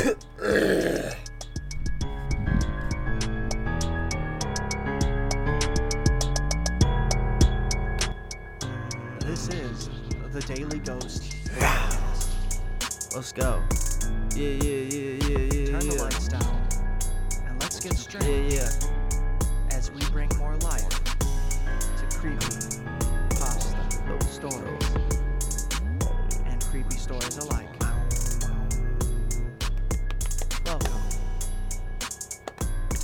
This is the Daily Ghost. Let's go. Yeah, yeah, yeah, yeah, yeah. Turn yeah. the lights down and let's get straight Yeah, yeah.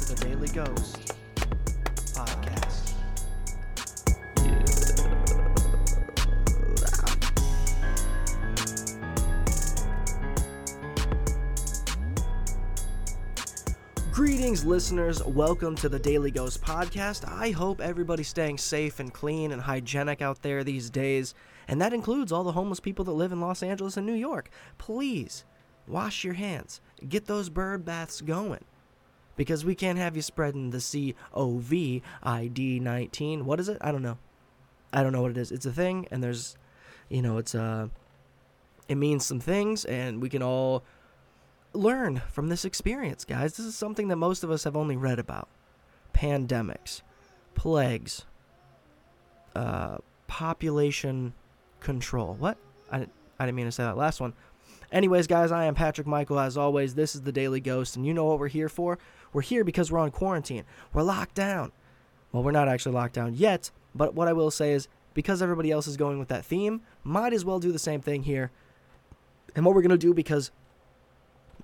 The Daily Ghost podcast. Greetings, listeners. Welcome to the Daily Ghost podcast. I hope everybody's staying safe and clean and hygienic out there these days, and that includes all the homeless people that live in Los Angeles and New York. Please wash your hands, get those bird baths going, because we can't have you spreading the COVID 19. What is it? I don't know. I don't know what it is. It's a thing, and there's, you know, it's uh, it means some things, and we can all learn from this experience, guys. This is something that most of us have only read about pandemics, plagues, uh, population control. What? I, I didn't mean to say that last one. Anyways, guys, I am Patrick Michael. As always, this is the Daily Ghost, and you know what we're here for? We're here because we're on quarantine. We're locked down. Well, we're not actually locked down yet, but what I will say is because everybody else is going with that theme, might as well do the same thing here. And what we're going to do because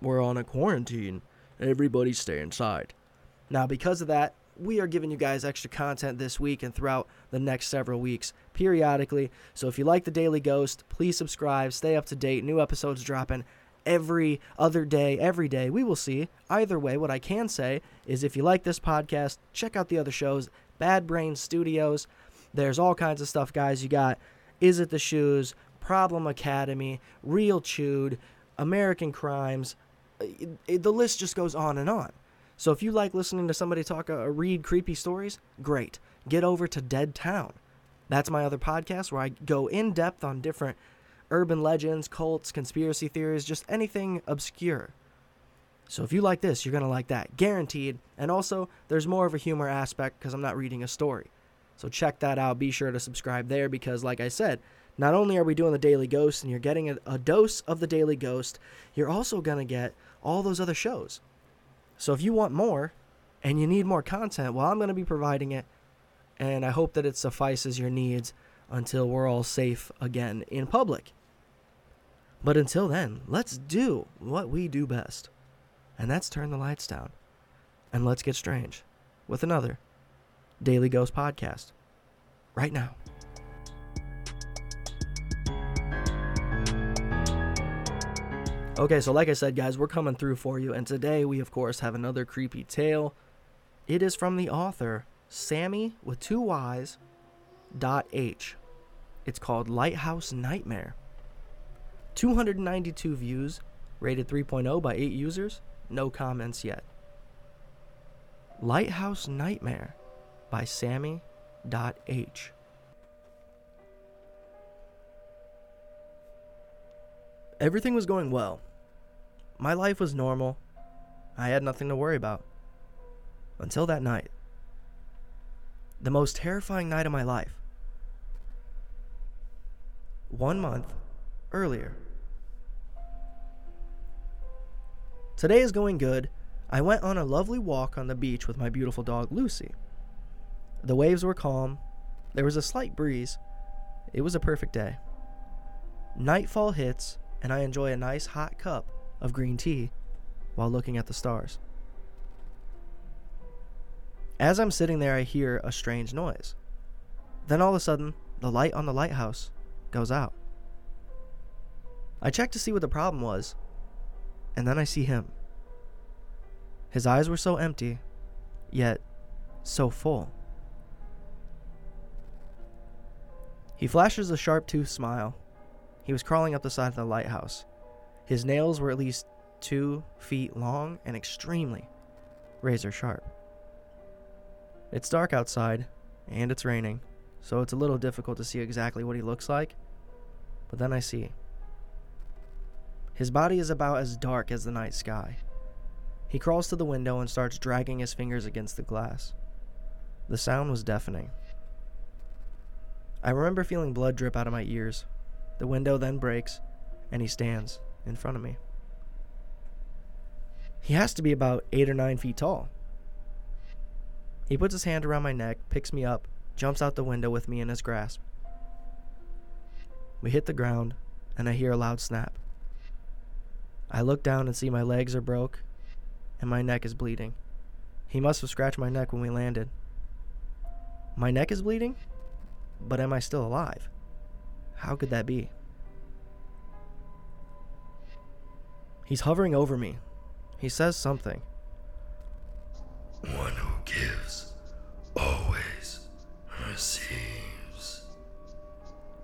we're on a quarantine. Everybody stay inside. Now, because of that, we are giving you guys extra content this week and throughout the next several weeks, periodically. So if you like the Daily Ghost, please subscribe, stay up to date. New episodes dropping every other day, every day. We will see. Either way, what I can say is if you like this podcast, check out the other shows, Bad Brain Studios. There's all kinds of stuff, guys. You got Is It the Shoes, Problem Academy, Real Chewed, American Crimes, it- the list just goes on and on. So if you like listening to somebody talk uh, read creepy stories, great. Get over to Dead Town. That's my other podcast where I go in depth on different urban legends, cults, conspiracy theories, just anything obscure. So if you like this, you're going to like that, guaranteed. And also, there's more of a humor aspect because I'm not reading a story. So check that out. Be sure to subscribe there because, like I said, not only are we doing the Daily Ghost and you're getting a, a dose of the Daily Ghost, you're also going to get all those other shows. So if you want more and you need more content, well, I'm going to be providing it. And I hope that it suffices your needs until we're all safe again in public. But until then, let's do what we do best. And that's turn the lights down. And let's get strange with another Daily Ghost podcast right now. Okay, so like I said, guys, we're coming through for you, and today we, of course, have another creepy tale. It is from the author Sammy with two Y's dot H. It's called Lighthouse Nightmare. 292 views, rated 3.0 by 8 users, no comments yet. Lighthouse Nightmare by Sammy dot H. Everything was going well. My life was normal. I had nothing to worry about. Until that night. The most terrifying night of my life. One month earlier. Today is going good. I went on a lovely walk on the beach with my beautiful dog Lucy. The waves were calm. There was a slight breeze. It was a perfect day. Nightfall hits, and I enjoy a nice hot cup of green tea while looking at the stars. As I'm sitting there, I hear a strange noise. Then all of a sudden, the light on the lighthouse goes out. I check to see what the problem was, and then I see him. His eyes were so empty, yet so full. He flashes a sharp toothed smile. He was crawling up the side of the lighthouse. His nails were at least two feet long and extremely razor sharp. It's dark outside, and it's raining, so it's a little difficult to see exactly what he looks like. But then I see. His body is about as dark as the night sky. He crawls to the window and starts dragging his fingers against the glass. The sound was deafening. I remember feeling blood drip out of my ears. The window then breaks, and he stands in front of me. He has to be about eight or nine feet tall. He puts his hand around my neck, picks me up, jumps out the window with me in his grasp. We hit the ground, and I hear a loud snap. I look down and see my legs are broke, and my neck is bleeding. He must have scratched my neck when we landed. My neck is bleeding? But am I still alive? How could that be? He's hovering over me. He says something. One who gives always receives.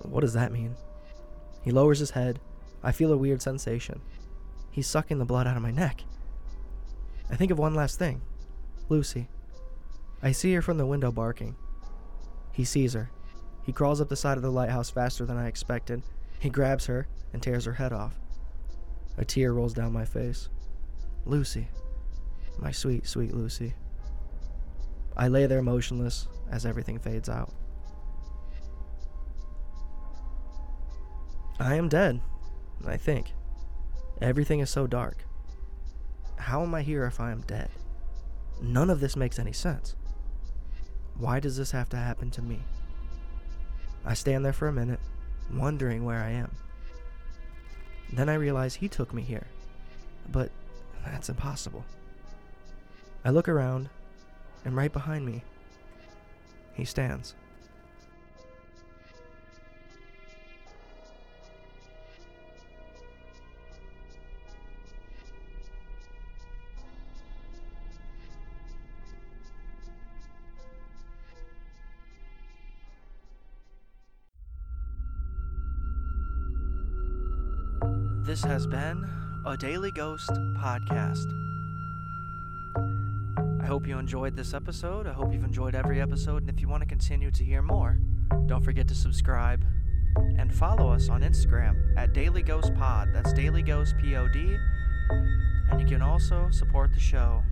What does that mean? He lowers his head. I feel a weird sensation. He's sucking the blood out of my neck. I think of one last thing Lucy. I see her from the window barking. He sees her. He crawls up the side of the lighthouse faster than I expected. He grabs her and tears her head off. A tear rolls down my face. Lucy. My sweet, sweet Lucy. I lay there motionless as everything fades out. I am dead, I think. Everything is so dark. How am I here if I am dead? None of this makes any sense. Why does this have to happen to me? I stand there for a minute, wondering where I am. Then I realize he took me here. But that's impossible. I look around, and right behind me, he stands. This has been a Daily Ghost podcast. I hope you enjoyed this episode. I hope you've enjoyed every episode. And if you want to continue to hear more, don't forget to subscribe and follow us on Instagram at Daily Ghost Pod. That's Daily Ghost Pod. And you can also support the show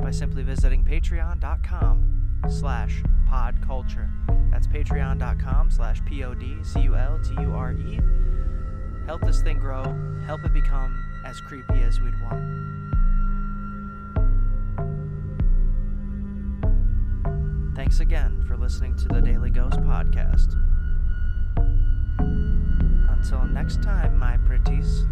by simply visiting patreon.com slash podculture. That's patreon.com slash P-O-D-C-U-L-T-U-R-E help this thing grow, help it become as creepy as we'd want. Thanks again for listening to the Daily Ghost podcast. Until next time, my pretties.